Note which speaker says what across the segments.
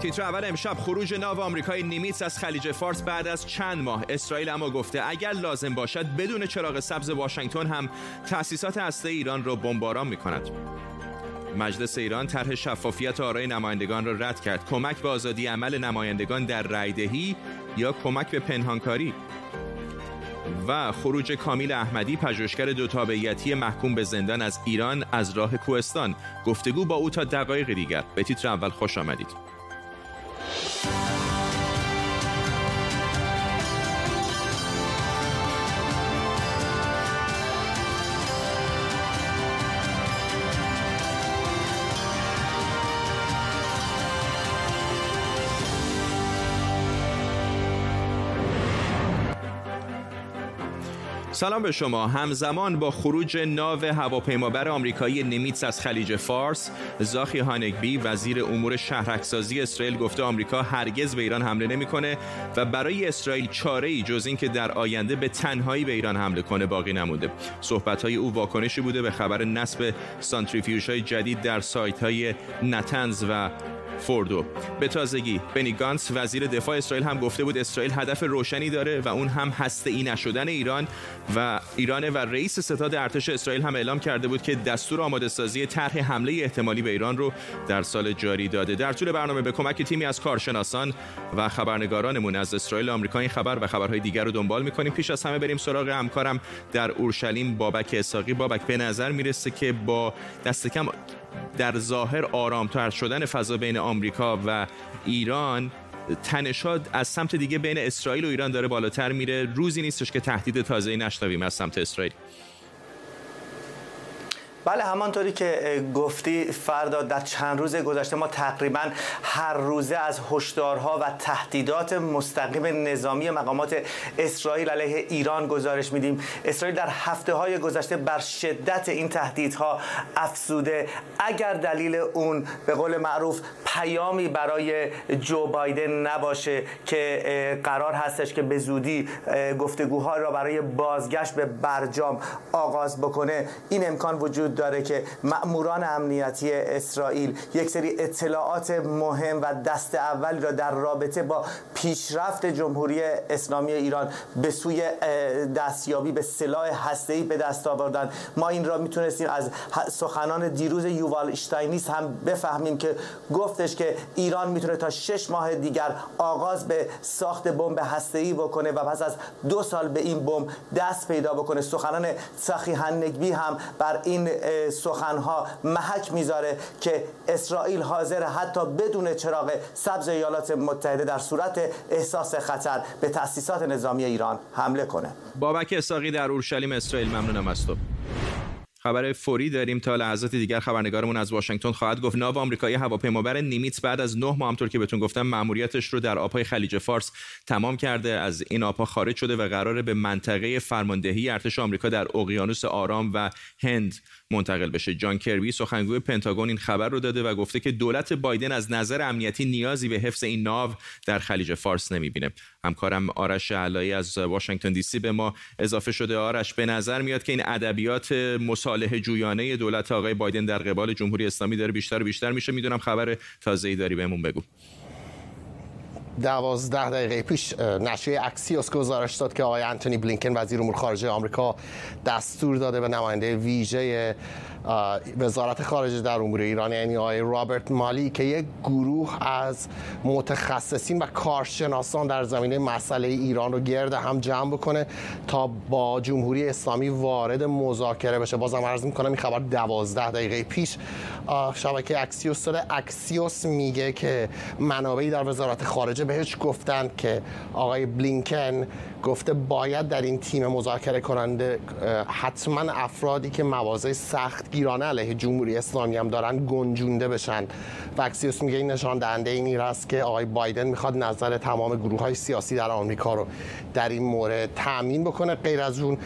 Speaker 1: تیتر اول امشب خروج ناو آمریکای نیمیتس از خلیج فارس بعد از چند ماه. اسرائیل اما گفته اگر لازم باشد بدون چراغ سبز واشنگتن هم تأسیسات هسته ایران را بمباران می کند. مجلس ایران طرح شفافیت آرای نمایندگان را رد کرد. کمک به آزادی عمل نمایندگان در رایدهی یا کمک به پنهانکاری. و خروج کامیل احمدی پژوهشگر دو تابعیتی محکوم به زندان از ایران از راه کوهستان. گفتگو با او تا دقایق دیگر. به تیتر اول خوش آمدید. سلام به شما. همزمان با خروج ناو هواپیمابر آمریکایی نمیتس از خلیج فارس زاخی هانگبی وزیر امور شهرکسازی اسرائیل گفته آمریکا هرگز به ایران حمله نمی‌کنه و برای اسرائیل چاره ای جز اینکه در آینده به تنهایی به ایران حمله کنه باقی نمونده. صحبت های او واکنشی بوده به خبر نصب سانتریفیوژ های جدید در سایت های نتنز و فوردو. به تازگی بنی گانس وزیر دفاع اسرائیل هم گفته بود اسرائیل هدف روشنی داره و اون هم هسته ای نشدن ایران و ایران و رئیس ستاد ارتش اسرائیل هم اعلام کرده بود که دستور آماده سازی طرح حمله احتمالی به ایران رو در سال جاری داده. در طول برنامه به کمک تیمی از کارشناسان و خبرنگارانمون از اسرائیل آمریکا این خبر و خبرهای دیگر رو دنبال می‌کنیم. پیش از همه بریم سراغ همکارم در اورشلیم بابک اساقی. بابک به نظر می‌رسه که با دست کم در ظاهر آرامتر شدن فضا بین آمریکا و ایران تنشاد از سمت دیگه بین اسرائیل و ایران داره بالاتر میره. روزی نیستش که تهدید تازه‌ای نشنویم از سمت اسرائیل.
Speaker 2: بله همانطوری که گفتی فردا در چند روز گذشته ما تقریبا هر روزه از هشدارها و تهدیدات مستقیم نظامی مقامات اسرائیل علیه ایران گزارش میدیم. اسرائیل در هفته های گذشته بر شدت این تهدیدها افزوده. اگر دلیل اون به قول معروف پیامی برای جو بایدن نباشه که قرار هستش که به زودی گفتگوها را برای بازگشت به برجام آغاز بکنه این امکان وجود داره که مأموران امنیتی اسرائیل یک سری اطلاعات مهم و دست اولی را در رابطه با پیشرفت جمهوری اسلامی ایران به سوی دستیابی به سلاح هسته‌ای به دست آوردن. ما این را می‌تونستیم از سخنان دیروز یووال اشتاینیس هم بفهمیم که گفتش که ایران می‌تونه تا شش ماه دیگر آغاز به ساخت بمب هسته‌ای بکنه و پس از دو سال به این بمب دست پیدا بکنه. سخنان سخی هنگبی هم بر این سخنها محک می‌ذاره که اسرائیل حاضر حتی بدون چراغ سبز ایالات متحده در صورت احساس خطر به تأسیسات نظامی ایران حمله کنه.
Speaker 1: بابک اساقی در اورشلیم اسرائیل. ممنونم از تو. خبر فوری داریم تا لحظات دیگر خبرنگارمون از واشنگتن خواهد گفت. ناو آمریکایی هواپیمابر نیمیتس بعد از نه ماه همطور که بهتون گفتم ماموریتش رو در آبهای خلیج فارس تمام کرده. از این آبها خارج شده و قراره به منطقه فرماندهی ارتش آمریکا در اقیانوس آرام و هند منتقل بشه. جان کربی سخنگوی پنتاگون این خبر رو داده و گفته که دولت بایدن از نظر امنیتی نیازی به حفظ این ناو در خلیج فارس نمی‌بینه. همکارم آرش علایی از واشنگتن دی سی به ما اضافه شده. آرش به نظر میاد که این ادبیات مصالحه جویانه دولت آقای بایدن در قبال جمهوری اسلامی داره بیشتر و بیشتر میشه. می‌دونم خبر تازه‌ای داری بهمون بگو.
Speaker 3: دوازده دقیقه پیش نشریه اکسیوس گزارش داد که آقای انتونی بلینکن وزیر امور خارجه آمریکا دستور داده به نماینده ویژه وزارت خارجه در امور ایران یعنی آقای رابرت مالی که یک گروه از متخصصین و کارشناسان در زمینه مسئله ایران رو گرد هم جمع بکنه تا با جمهوری اسلامی وارد مذاکره بشه. بازم عرض می‌کنم این خبر دوازده دقیقه پیش شبکه اکسیوس داره اکسیوس میگه که منابعی در وزارت خارجه بهش گفتند که آقای بلینکن گفته باید در این تیم مذاکره کننده حتما افرادی که مواضع سخت گیرانه علیه جمهوری اسلامی هم دارن گنجونده بشن. و اکسیوس میگه این نشان دهنده اینی است که آقای بایدن می‌خواد نظر تمام گروه های سیاسی در آمریکا رو در این مورد تامین بکنه. غیر از اون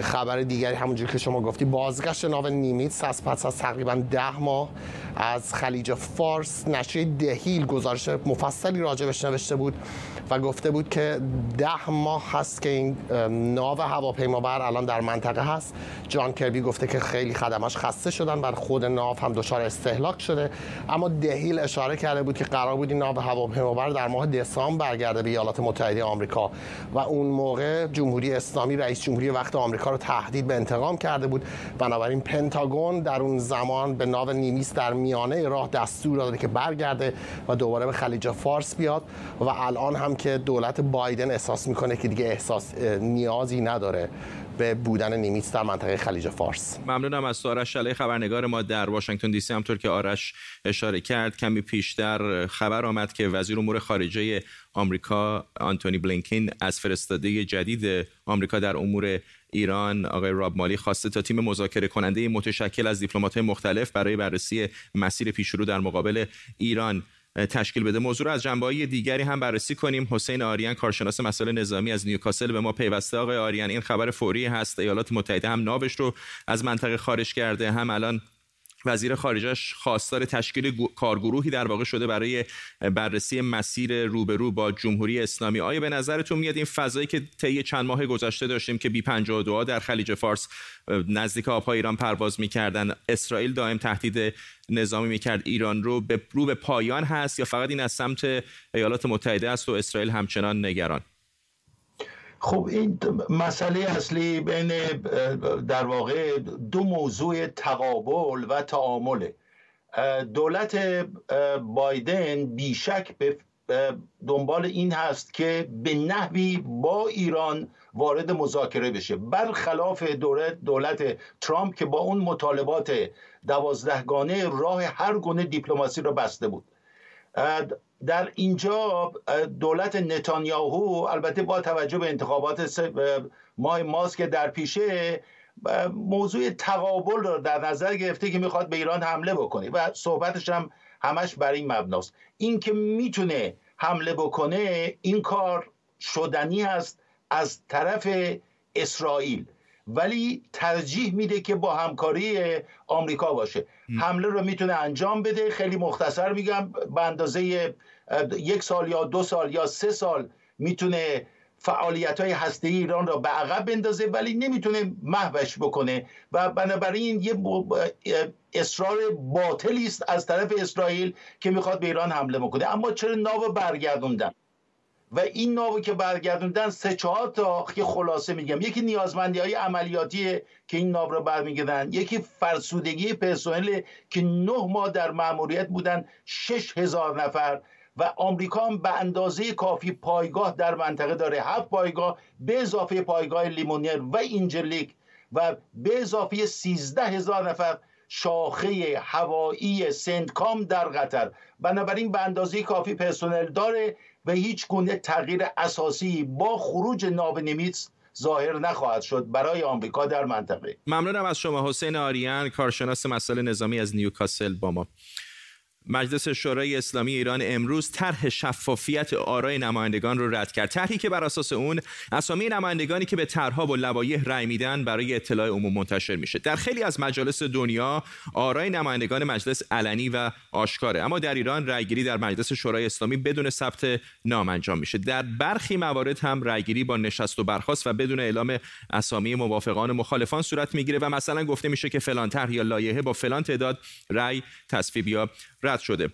Speaker 3: خبر دیگری همونجور که شما گفتی بازگشت ناو نیمیت از پس از تقریبا ده ماه از خلیج فارس نشریه دهیل گزارش مفصلی راجبش نوشته. داشته بود و گفته بود که ده ماه هست که این ناو هواپیمابر الان در منطقه هست. جان کربی گفته که خیلی خدماش خسته شدن بر خود ناو هم دچار استهلاک شده. اما دهیل اشاره کرده بود که قرار بود این ناو هواپیمابر در ماه دسامبر برگرده به ایالات متحده آمریکا. و اون موقع جمهوری اسلامی رئیس جمهوری وقت آمریکا رو تهدید به انتقام کرده بود. بنابراین پنتاگون در اون زمان به ناو نیمیس در میانه راه دستور داده که برگرده و دوباره به خلیج فارس بیاد. و الان هم که دولت بایدن احساس می‌کنه که دیگه احساس نیازی نداره به بودن نیمیتس در منطقه خلیج فارس.
Speaker 1: ممنونم از آرش شلای خبرنگار ما در واشنگتن دی سی همطور که آرش اشاره کرد. کمی پیشتر خبر آمد که وزیر امور خارجه آمریکا آنتونی بلینکین از فرستاده جدید آمریکا در امور ایران آقای راب مالی خواسته تا تیم مذاکره کننده متشکل از دیپلمات‌های مختلف برای بررسی مسیر پیشرو در مقابل ایران تشکیل بده. موضوع رو از جنبه دیگری هم بررسی کنیم. حسین آریان کارشناس مسائل نظامی از نیوکاسل به ما پیوسته. آقای آریان این خبر فوری هست. ایالات متحده هم ناوش رو از منطقه خارج کرده. هم الان وزیر خارجش خواستار تشکیل کارگروهی در واقع شده برای بررسی مسیر روبرو با جمهوری اسلامی. آیا به نظرتون میاد این فضایی که طی چند ماه گذشته داشتیم که بی 52 در خلیج فارس نزدیک آبهای ایران پرواز می‌کردن اسرائیل دائم تهدید نظامی می‌کرد ایران رو به رو به پایان هست یا فقط این از سمت ایالات متحده است و اسرائیل همچنان نگران؟
Speaker 4: خب این مسئله اصلی بین در واقع دو موضوع تقابل و تعامله دولت بایدن بیشک به دنبال این هست که به نحوی با ایران وارد مذاکره بشه. برخلاف دولت دولت ترامپ که با اون مطالبات دوازدهگانه راه هر گونه دیپلماسی را بسته بود. در اینجا دولت نتانیاهو البته با توجه به انتخابات ماه ماست که در پیشه موضوع تقابل رو در نظر گرفته که می‌خواد به ایران حمله بکنه و صحبتش هم همش بر این مبناست. این که می‌تونه حمله بکنه این کار شدنی است از طرف اسرائیل. ولی ترجیح میده که با همکاری آمریکا باشه. حمله رو می‌تونه انجام بده. خیلی مختصر میگم به اندازه یک سال یا دو سال یا سه سال می‌تونه فعالیت های هسته ایران را به عقب بندازه ولی نمی‌تونه محوش بکنه. و بنابراین یه اصرار باطلی است از طرف اسرائیل که می‌خواد به ایران حمله بکنه. اما چرا ناو برگردوندن؟ و این ناو که برگردوندن سه چهار تا که خلاصه میگم. یکی نیازمندی های عملیاتی که این ناو رو برمیگردن. یکی فرسودگی پرسنل که نه ماه در مأموریت بودن شش هزار نفر. و آمریکا هم به اندازه کافی پایگاه در منطقه داره. هفت پایگاه به اضافه پایگاه لیمونیر و اینجلیک و به اضافه سیزده هزار نفر شاخه هوایی سنتکام در قطر. بنابراین به اندازه کافی پرسنل داره. و هیچ گونه تغییر اساسی با خروج ناو نیمیتس ظاهر نخواهد شد برای آمریکا در منطقه.
Speaker 1: ممنونم از شما حسین آریان کارشناس مسائل نظامی از نیوکاسل با ما. مجلس شورای اسلامی ایران امروز طرح شفافیت آرای نمایندگان رو رد کرد. طرحی که بر اساس اون اسامی نمایندگانی که به طرحها و لوایح رأی میدن برای اطلاع عموم منتشر میشه. در خیلی از مجالس دنیا آرای نمایندگان مجلس علنی و آشکاره. اما در ایران رأیگیری در مجلس شورای اسلامی بدون ثبت نام انجام میشه. در برخی موارد هم رأیگیری با نشست و برخاست و بدون اعلام اسامی موافقان و مخالفان صورت می‌گیره و مثلا گفته میشه که فلان طرح یا لایحه با فلان تعداد رأی تصویب یا رد شده.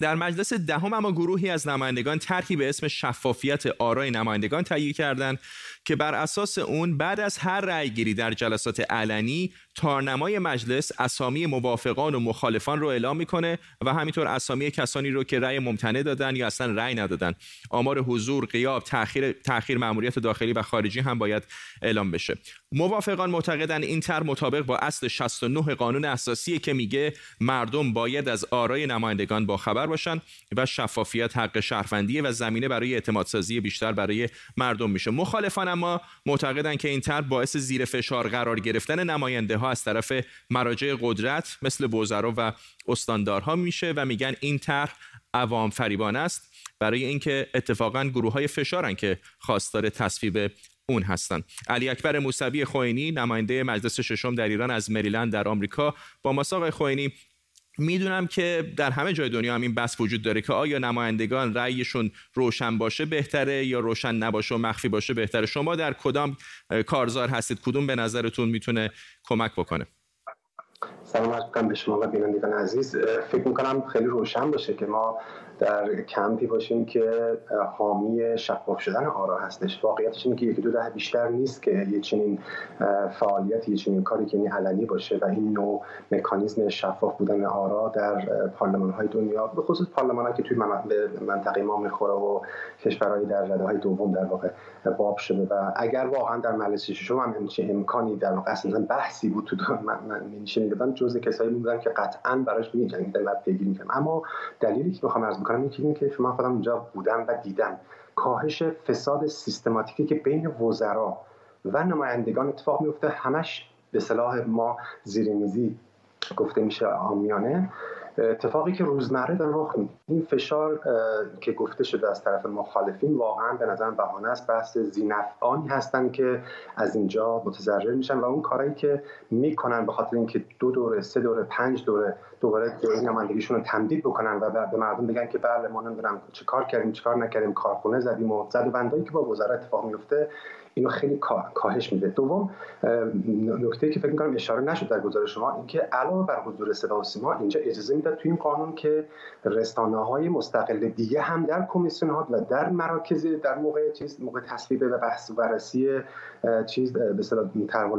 Speaker 1: در مجلس دهم اما گروهی از نمایندگان طرحی به اسم شفافیت آرای نمایندگان تهیه کردند که بر اساس اون بعد از هر رأیگیری در جلسات علنی تارنمای مجلس اسامی موافقان و مخالفان رو اعلام می‌کنه و همینطور اسامی کسانی رو که رأی ممتنع دادن یا اصلا رأی ندادن. آمار حضور قیاب تاخیر تاخیر ماموریت داخلی و خارجی هم باید اعلام بشه. موافقان معتقدن این طرح مطابق با اصل 69 قانون اساسی که میگه مردم باید از آرای نمایندگان با خبر باشن و شفافیت حق شهروندی و زمینه برای اعتماد سازی بیشتر برای مردم میشه. مخالفان اما معتقدن که این طرح باعث زیر فشار قرار گرفتن نماینده ها از طرف مراجع قدرت مثل وزرا و استاندارها میشه و میگن این طرح عوام فریبانه است برای اینکه اتفاقا گروه های فشارن که خواستار تصویب اون هستن. علی اکبر موسوی خوینی نماینده مجلس ششم در ایران از مریلند در آمریکا با مساق خوینی می‌دونم که در همه جای دنیا هم این بحث وجود داره که آیا نمایندگان رأیشون روشن باشه بهتره یا روشن نباشه و مخفی باشه بهتره. شما در کدام کارزار هستید؟ کدوم به نظرتون می‌تونه کمک بکنه؟
Speaker 5: سلام عرض به شما و بینندگان عزیز. فکر می‌کنم خیلی روشن باشه که ما در کمپی باشیم که حامی شفاف شدن آرا هستش. واقعیتش اینه که یکی دو ده بیشتر نیست که یه چنین فعالیت یه چنین کاری که علنی باشه و این نوع مکانیزم شفاف بودن آرا در پارلمان های دنیا به خصوص پارلمان که توی منطقه ما می‌خوره و کشورهای در رده های دوم در واقع باب شده و اگر واقعا در مجلس ششم هم همچین امکانی در واقع اصلا بحثی بود تو من من شنیدم جزء کسایی بودن که قطعا براش میجنگیدن و پیگیری می‌کنم اما دلیلی که می‌خوام عرض می‌کنم این که شما خودم اونجا بودم و دیدم کاهش فساد سیستماتیکی که بین وزرا و نمایندگان اتفاق میفته همش به صلاح ما زیر میزی گفته میشه آمیانه. اتفاقی که روزمره داره رخ میده. این فشار که گفته شده از طرف مخالفین واقعا به نظر بهانه است. بحث زینفعانی هستن که از اینجا متضرر میشن و اون کارهایی که می‌کنن به خاطر اینکه دو دوره سه دوره پنج دوره دوباره دوره نمایندگیشون رو تمدید بکنن و به مردم بگن که بله ما نمی‌دونم چه کار کردیم چه کار نکردیم کارخونه زدیم و زد و بندایی که با وزارت اتفاق میفته اینو خیلی کاهش میده. دوم نکته که فکر می‌کنم اشاره نشد در گزارش شما اینکه علاوه بر حضور صدا و سیما اینجا اجازه می‌داد توی این قانون که رسانه های مستقل دیگه هم در کمیسیون ها و در مراکز در موقع چیز موقع تصویب و بحث و بررسی چیز به اصطلاح طرح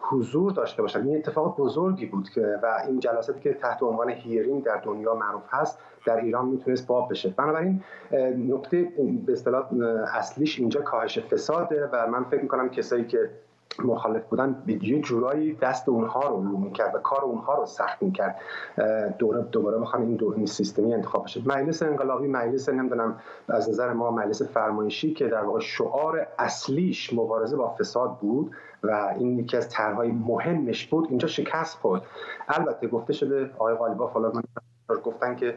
Speaker 5: حضور داشته باشن. این اتفاق بزرگی بود که و این جلساتی که تحت عنوان هیرینگ در دنیا معروف هست در ایران می‌تونست باب بشه. بنابراین نکته به اصطلاح اصلیش اینجا کاهش فساده و من فکر می‌کنم کسایی که مخالف بودن یه جورایی دست اونها رو رو می‌کرد و کار اونها رو سخت می‌کرد. دوره دوباره بخوام این دو این سیستمی انتخاب بشه. مجلس انقلابی مجلس نمی‌دونم از نظر ما مجلس فرمایشی که در واقع شعار اصلیش مبارزه با فساد بود و این یکی از طرحهای مهمش بود اینجا شکست خورد. البته گفته شده آقای غالیباف حالا گفتن که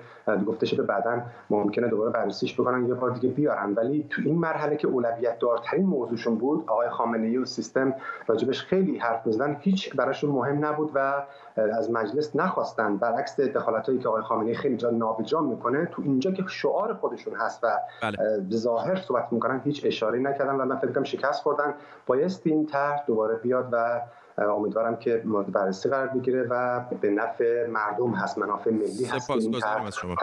Speaker 5: گفته شده بعدا ممکنه دوباره بررسیش بکنن یه بار دیگه بیارن. ولی تو این مرحله که اولویت دارترین موضوعشون بود آقای خامنه ای و سیستم راجبش خیلی حرف می‌زدن هیچ براشون مهم نبود و از مجلس نخواستن. برعکس دخالت هایی که آقای خامنه ای خیلی جا نابجا می‌کنه تو اینجا که شعار خودشون هست و بله. ظاهر صحبت می‌کنن هیچ اشاره نکردن و من فکر شکست خوردن. بایست این طرح دوباره بیاد و امیدوارم که مورد بررسی قرار بگیره و به نفع مردم هست منافع ملی هست از شما.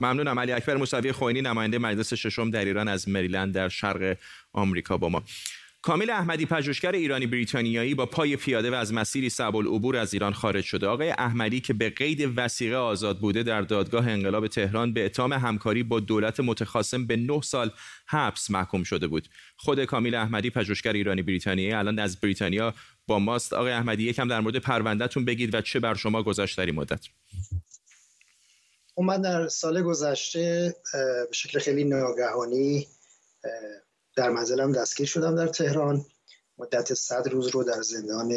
Speaker 1: ممنونم. علی اکبر موسوی خوینی نماینده مجلس ششم در ایران از مریلند در شرق آمریکا با ما. کامل احمدی پژوهشگر ایرانی بریتانیایی با پای پیاده و از مسیری صعب العبور از ایران خارج شده. آقای احمدی که به قید وسیقه آزاد بوده در دادگاه انقلاب تهران به اتهام همکاری با دولت متخاصم به 9 سال حبس محکوم شده بود. خود کامیل احمدی پژوهشگر ایرانی بریتانیایی الان از بریتانیا با ماست. آقای احمدی یکم در مورد پروندهتون بگید و چه بر شما گذشت در این مدت؟
Speaker 6: من در سال گذشته به شکل خیلی ناگهانی در منزلم دستگیر شدم در تهران. مدت صد روز رو در زندان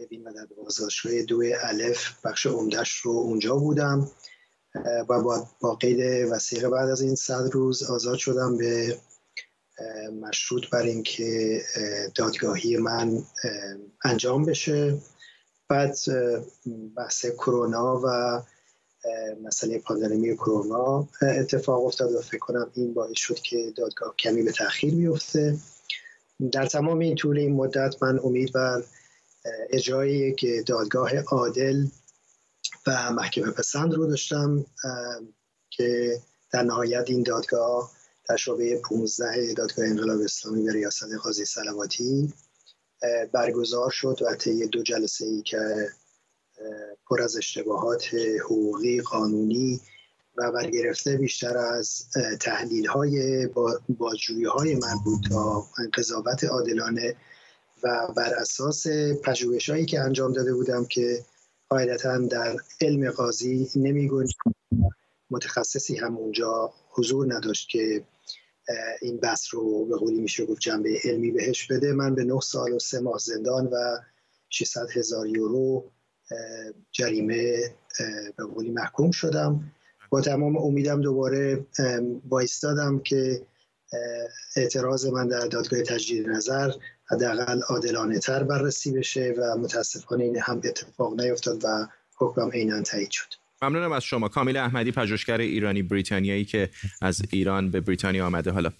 Speaker 6: اوین و در بازداشتگاه دو الف بخش عمدهش رو اونجا بودم. و با, با قید وسیقه بعد از این صد روز آزاد شدم به مشروط بر اینکه دادگاهی من انجام بشه. بعد بحث کرونا و مسئله پاندمی کرونا اتفاق افتاد و فکر کنم این باعث شد که دادگاه کمی به تاخیر میفته در تمام این طول این مدت من امید بر اجرای یک دادگاه عادل و محکمه پسند رو داشتم که در نهایت این دادگاه در شعبه 15 دادگاه انقلاب اسلامی به ریاست قاضی سلواتی برگزار شد و طی دو جلسه ای که پر از اشتباهات حقوقی قانونی و برگرفته بیشتر از تحلیل های بازجویی های مربوط تا قضاوت عادلانه و بر اساس پژوهش هایی که انجام داده بودم که قاعدتا در علم قاضی نمی متخصصی هم اونجا حضور نداشت که این بحث رو به قولی میشه گفت جنبه علمی بهش بده. من به نه سال و سه ماه زندان و 600 هزار یورو جریمه به قولی محکوم شدم. با تمام امیدم دوباره بایستادم که اعتراض من در دادگاه تجدید نظر حداقل عادلانه تر بررسی بشه و متاسفانه این هم اتفاق نیفتاد و حکم عینا تایید شد.
Speaker 1: ممنونم از شما. کامیل احمدی پژوهشگر ایرانی بریتانیایی که از ایران به بریتانیا آمده. حالا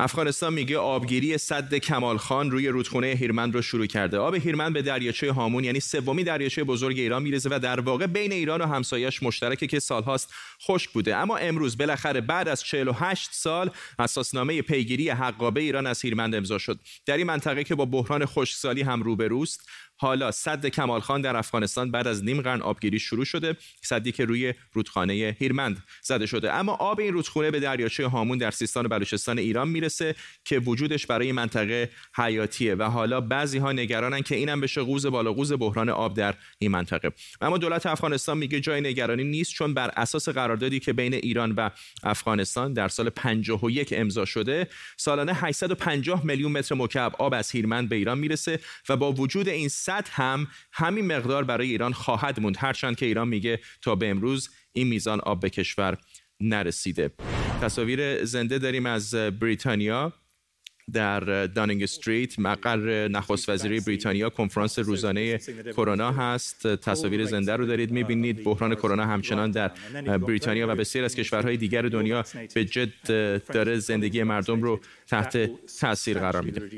Speaker 1: افغانستان میگه آبگیری صد کمال خان روی رودخونه هیرمند رو شروع کرده. آب هیرمند به دریاچه هامون یعنی سومی دریاچه بزرگ ایران می‌رسه و در واقع بین ایران و همسایش مشترکه که سالهاست خشک بوده. اما امروز بالاخره بعد از 48 سال اساسنامه پیگیری حقابه ایران از هیرمند امضا شد. در این منطقه که با بحران خشکسالی هم روبروست حالا صد کمالخان در افغانستان بعد از نیم قرن آبگیری شروع شده صدی که روی رودخانه هیرمند زده شده. اما آب این رودخونه به دریاچه هامون در سیستان و بلوچستان ایران می‌رسه که وجودش برای منطقه حیاتیه و حالا بعضی ها نگرانن که اینم بشه قوز بالاقوز بحران آب در این منطقه. اما دولت افغانستان میگه جای نگرانی نیست چون بر اساس قراردادی که بین ایران و افغانستان در سال 51 امضا شده سالانه 850 میلیون متر مکعب آب از هیرمند به ایران می‌رسه و با وجود این صد هم همین مقدار برای ایران خواهد موند. هرچند که ایران میگه تا به امروز این میزان آب به کشور نرسیده. تصاویر زنده داریم از بریتانیا. در دانینگ استریت مقر نخست وزیری بریتانیا کنفرانس روزانه کرونا هست. تصاویر زنده رو دارید می‌بینید. بحران کرونا همچنان در بریتانیا و بسیار از کشورهای دیگر دنیا به جد داره زندگی مردم رو تحت تاثیر قرار میده.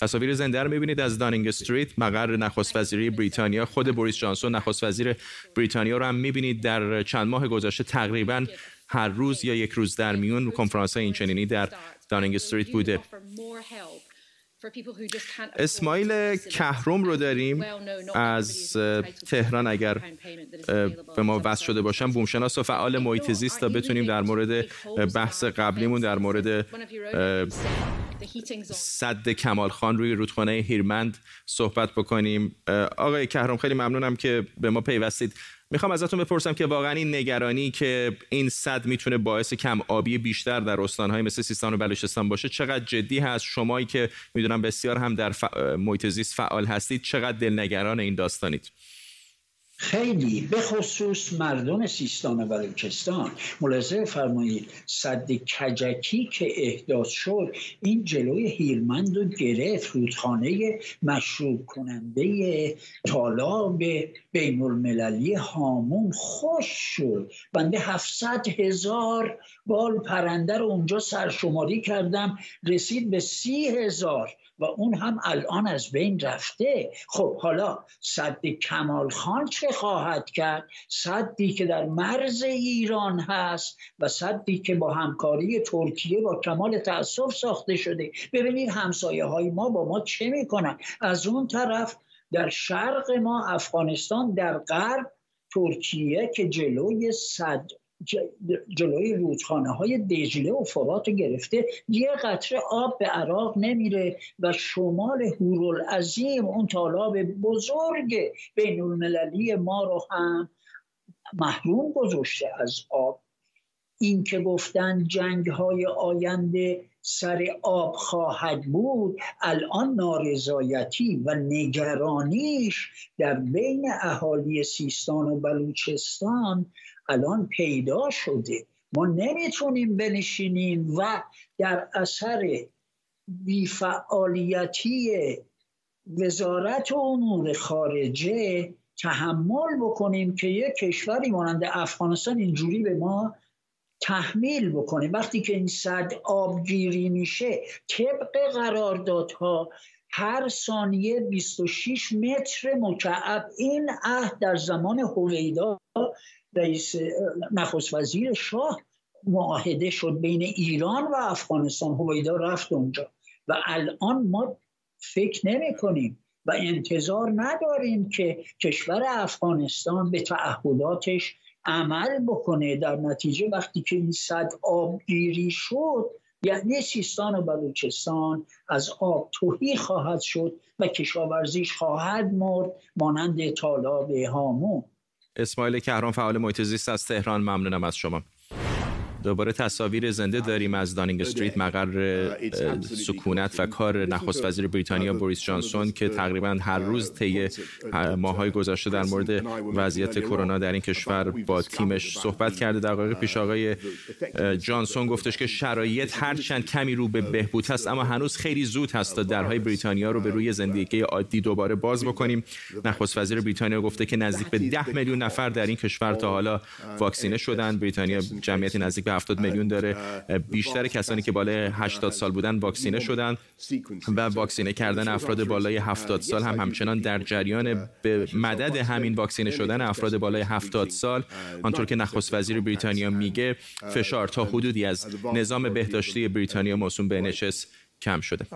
Speaker 1: تصاویر زنده رو می‌بینید از دانینگ استریت مقر نخست وزیری بریتانیا خود بوریس جانسون نخست وزیر بریتانیا رو هم می‌بینید در چند ماه گذشته تقریبا هر روز یا یک روز در میون کنفرانس اینچنینی در دانینگ استریت بوده. اسماعیل کهروم رو داریم. از تهران اگر به ما وصل شده باشم بومشناس و فعال محیط زیست تا بتونیم در مورد بحث قبلیمون در مورد صد کمال خان روی رودخانه هیرمند صحبت بکنیم. آقای کهروم خیلی ممنونم که به ما پیوستید. می‌خوام ازتون بپرسم که واقعا این نگرانی که این صد می‌تونه باعث کم آبی بیشتر در استانهای مثل سیستان و بلوچستان باشه چقدر جدی هست؟ شمایی که می‌دونم بسیار هم در ف... محیط زیست فعال هستید چقدر دلنگران این داستانید؟
Speaker 7: خیلی به خصوص مردم سیستان و بلوچستان ملاحظه فرمایید صد کجکی که احداث شد این جلوی هیرمند و گرفت رودخانه مشروب کننده تالاب بین المللی هامون خوش شد. بنده 700 هزار بال پرنده رو اونجا سرشماری کردم رسید به سی هزار. و اون هم الان از بین رفته. خب حالا صد کمال خان چه خواهد کرد؟ صدی که در مرز ایران هست و صدی که با همکاری ترکیه با کمال تاسف ساخته شده. ببینید همسایه های ما با ما چه می‌کنن؟ از اون طرف در شرق ما افغانستان در غرب ترکیه که جلوی صد جلوی رودخانه های دجله و فرات گرفته یه قطره آب به عراق نمیره و شمال هورالعظیم اون طالاب بزرگ بین المللی ما رو هم محروم گذاشته از آب. این که گفتن جنگ های آینده سر آب خواهد بود الان نارضایتی و نگرانیش در بین اهالی سیستان و بلوچستان الان پیدا شده. ما نمی‌تونیم بنشینیم و در اثر بیفعالیتی وزارت امور خارجه تحمل بکنیم که یک کشوری مانند افغانستان اینجوری به ما تحمیل بکنه. وقتی که این صد آبگیری میشه طبق قراردادها هر ثانیه 26 متر مکعب این عهد در زمان هویدا رئیس نخست وزیر شاه معاهده شد بین ایران و افغانستان. هویدا رفت اونجا. و الان ما فکر نمی کنیم و انتظار نداریم که کشور افغانستان به تعهداتش عمل بکنه. در نتیجه وقتی که این صد آبگیری شد یعنی سیستان و بلوچستان از آب توهی خواهد شد و کشاورزیش خواهد مرد مانند طالاب هامون.
Speaker 1: اسماعیل کهران فعال محیط زیست از تهران. ممنونم از شما. دوباره تصاویر زنده داریم از دانینگ استریت مقر سکونت و کار نخست وزیر بریتانیا بوریس جانسون که تقریبا هر روز طی ماهای گذشته در مورد وضعیت کرونا در این کشور با تیمش صحبت کرده. دقایق پیش آقای جانسون گفتش که شرایط هرچند کمی رو به بهبود هست اما هنوز خیلی زود هست تا درهای بریتانیا رو به روی زندگی عادی دوباره باز بکنیم. نخست وزیر بریتانیا گفته که نزدیک به 10 میلیون نفر در این کشور تا حالا واکسینه شدن. بریتانیا جمعیت نزدیک به 70 میلیون داره. بیشتر کسانی که بالای 80 سال بودن واکسینه شدن و واکسینه کردن افراد بالای 70 سال هم همچنان در جریان به مدد همین واکسینه شدن افراد بالای 70 سال. آنطور که نخست وزیر بریتانیا میگه فشار تا حدودی از نظام بهداشتی بریتانیا موسوم به NHS کم شده.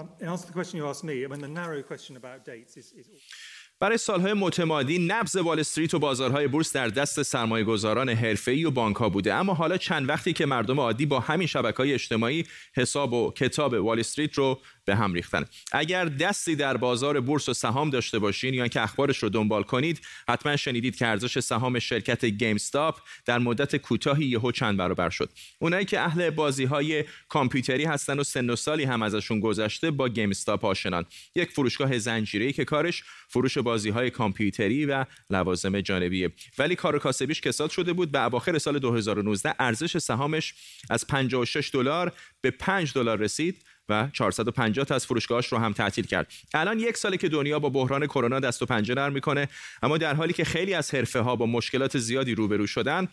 Speaker 1: برای سالهای متمادی نبض وال استریت و بازارهای بورس در دست سرمایه گذاران حرفه‌ای و بانک ها بوده. اما حالا چند وقتی که مردم عادی با همین شبکه های اجتماعی حساب و کتاب وال استریت رو به هم ریختن. اگر دستی در بازار بورس و سهام داشته باشین یا که اخبارش رو دنبال کنید حتما شنیدید که ارزش سهام شرکت گیم استاپ در مدت کوتاهی یهو چند برابر شد. اونایی که اهل بازی های کامپیوتری هستن و سن و سالی هم ازشون گذشته با گیم استاپ آشنان. یک فروشگاه زنجیره‌ای که کارش فروش بازی های کامپیوتری و لوازم جانبیه ولی کار کاسبیش کساد شده بود به اواخر سال 2019 ارزش سهامش از 56 دلار به 5 دلار رسید و 450 تا از فروشگاهاش رو هم تعطیل کرد. الان یک ساله که دنیا با بحران کرونا دست و پنجه نرم می‌کنه اما در حالی که خیلی از حرفه ها با مشکلات زیادی روبرو شدن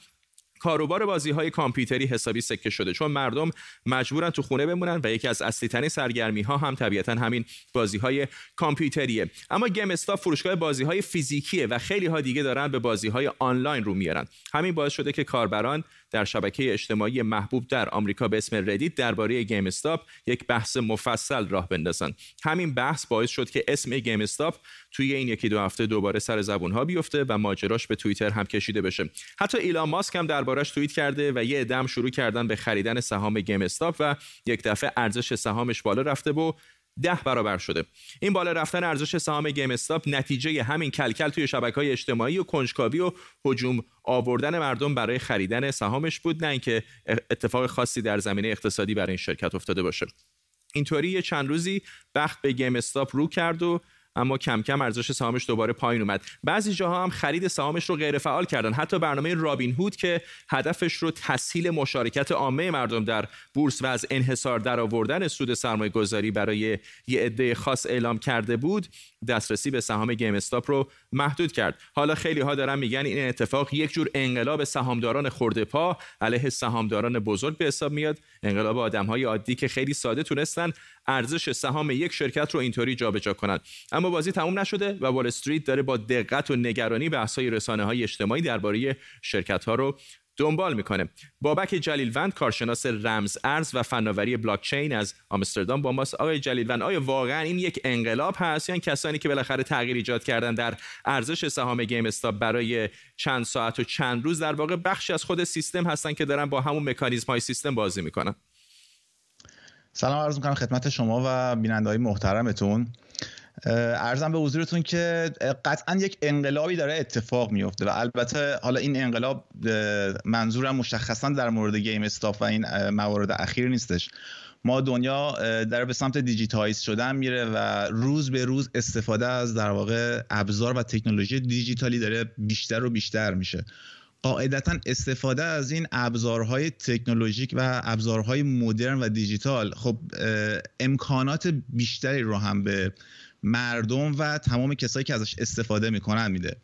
Speaker 1: کاروبار بازی های کامپیوتری حسابی سکه شده چون مردم مجبورن تو خونه بمونن و یکی از اصلی ترین سرگرمی ها هم طبیعتا همین بازی های کامپیوتریه. اما گیم استاپ فروشگاه بازی های فیزیکیه و خیلی ها دیگه دارن به بازی های آنلاین رو میارن. همین باعث شده که کاربران در شبکه اجتماعی محبوب در آمریکا به اسم ردیت درباره گیم استاپ یک بحث مفصل راه بندازن. همین بحث باعث شد که اسم گیم استاپ توی این یکی دو هفته دوباره سر زبون ها بیفته و ماجراش به توییتر هم کشیده بشه. حتی ایلان ماسک هم دربارش توییت کرده و یه عده هم شروع کردن به خریدن سهام گیم استاپ و یک دفعه ارزش سهامش بالا رفته و ده برابر شده. این بالا رفتن ارزش سهام گیم استاپ نتیجه همین کلکل توی شبکه های اجتماعی و کنجکاوی و هجوم آوردن مردم برای خریدن سهامش بود نه اینکه اتفاق خاصی در زمینه اقتصادی برای این شرکت افتاده باشه. اینطوری یه چند روزی بخت به گیم استاپ رو کرد و اما کم کم ارزش سهامش دوباره پایین اومد. بعضی جاها هم خرید سهامش رو غیر فعال کردن. حتی برنامه رابین هود که هدفش رو تسهیل مشارکت عامه مردم در بورس و از انحصار درآوردن سود سرمایه گذاری برای یه عده خاص اعلام کرده بود دسترسی به سهام گیم استاپ رو محدود کرد. حالا خیلی ها دارن میگن این اتفاق یک جور انقلاب سهامداران خورده پا علیه سهامداران بزرگ به حساب میاد. انقلاب آدم های عادی که خیلی ساده تونستن ارزش سهام یک شرکت رو اینطوری جابجا کنند اما بازی تموم نشده و وال استریت داره با دقت و نگرانی رسانه های اجتماعی درباره شرکت ها رو دنبال می‌کنه. بابک جلیلوند کارشناس رمز ارز و فناوری بلاکچین از آمستردام با ماست. آقای جلیلوند آیا واقعا این یک انقلاب هست یا یعنی کسانی که بالاخره تغییر ایجاد کردن در ارزش سهام گیم استاپ برای چند ساعت و چند روز در واقع بخشی از خود سیستم هستن که دارن با همون مکانیزم های سیستم بازی می‌کنن؟
Speaker 8: سلام عرض می‌کنم خدمت شما و بیننده محترمتون. عرضم به حضورتون که قطعا یک انقلابی داره اتفاق میفته و البته حالا این انقلاب منظورم مشخصا در مورد گیم استاپ و این موارد اخیر نیستش. ما دنیا در به سمت digitize شدن میره و روز به روز استفاده از در واقع ابزار و تکنولوژی دیجیتالی داره بیشتر و بیشتر میشه. قاعدتا استفاده از این ابزارهای تکنولوژیک و ابزارهای مدرن و دیجیتال خب امکانات بیشتری رو هم به مردم و تمام کسایی که ازش استفاده می‌کنن میده.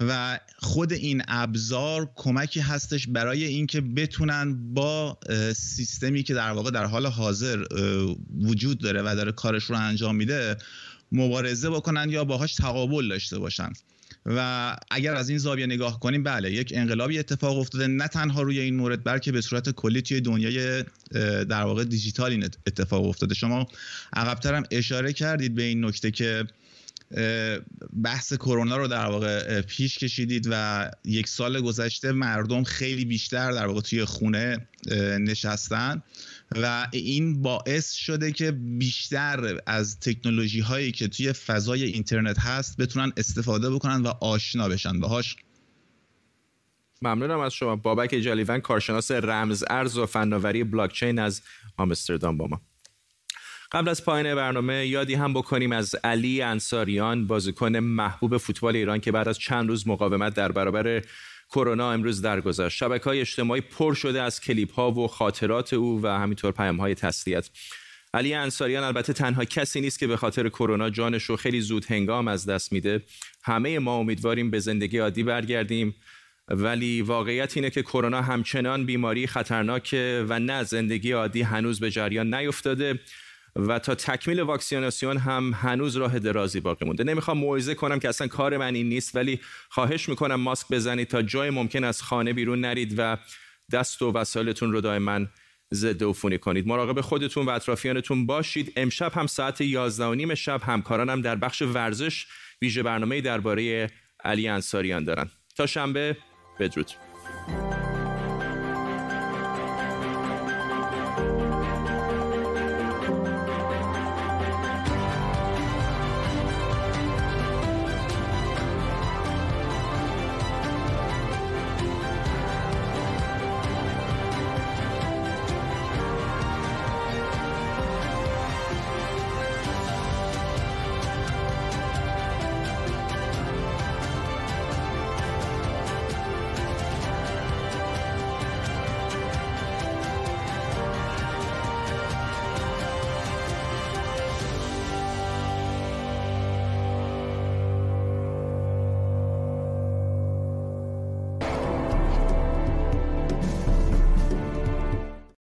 Speaker 8: و خود این ابزار کمکی هستش برای اینکه بتونن با سیستمی که در واقع در حال حاضر وجود داره و داره کارش رو انجام میده مبارزه بکنن یا باهاش تقابل داشته باشن. و اگر از این زاویه نگاه کنیم بله یک انقلابی اتفاق افتاده نه تنها روی این مورد بلکه به صورت کلی توی دنیای در واقع دیجیتال این اتفاق افتاده. شما عقبتر هم اشاره کردید به این نکته که بحث کرونا رو در واقع پیش کشیدید و یک سال گذشته مردم خیلی بیشتر در واقع توی خونه نشستن و این باعث شده که بیشتر از تکنولوژی هایی که توی فضای اینترنت هست بتونن استفاده بکنن و آشنا بشن. باهاش.
Speaker 1: ممنونم از شما. بابک جلیون کارشناس رمز ارز و فناوری بلاکچین از آمستردام با ما. قبل از پایان برنامه یادی هم بکنیم از علی انصاریان بازیکن محبوب فوتبال ایران که بعد از چند روز مقاومت در برابر کرونا امروز درگذشت. شبکه های اجتماعی پر شده از کلیپ ها و خاطرات او و همینطور پیام های تسلیت. علی انصاریان البته تنها کسی نیست که به خاطر کرونا جانش رو خیلی زود هنگام از دست میده. همه ما امیدواریم به زندگی عادی برگردیم. ولی واقعیت اینه که کرونا همچنان بیماری خطرناکه و نه زندگی عادی هنوز به جریان نیفتاده. و تا تکمیل واکسیناسیون هم هنوز راه درازی باقی مونده. نمی‌خوام موعظه کنم که اصلا کار من این نیست ولی خواهش می‌کنم ماسک بزنید تا جای ممکن از خانه بیرون نرید و دست و وسایلتون رو دائما ضد عفونی کنید. مراقب خودتون و اطرافیانتون باشید. امشب هم ساعت 11 و نیم شب همکارانم در بخش ورزش ویژه برنامه درباره علی انصاریان دارن. تا شنبه بدرود.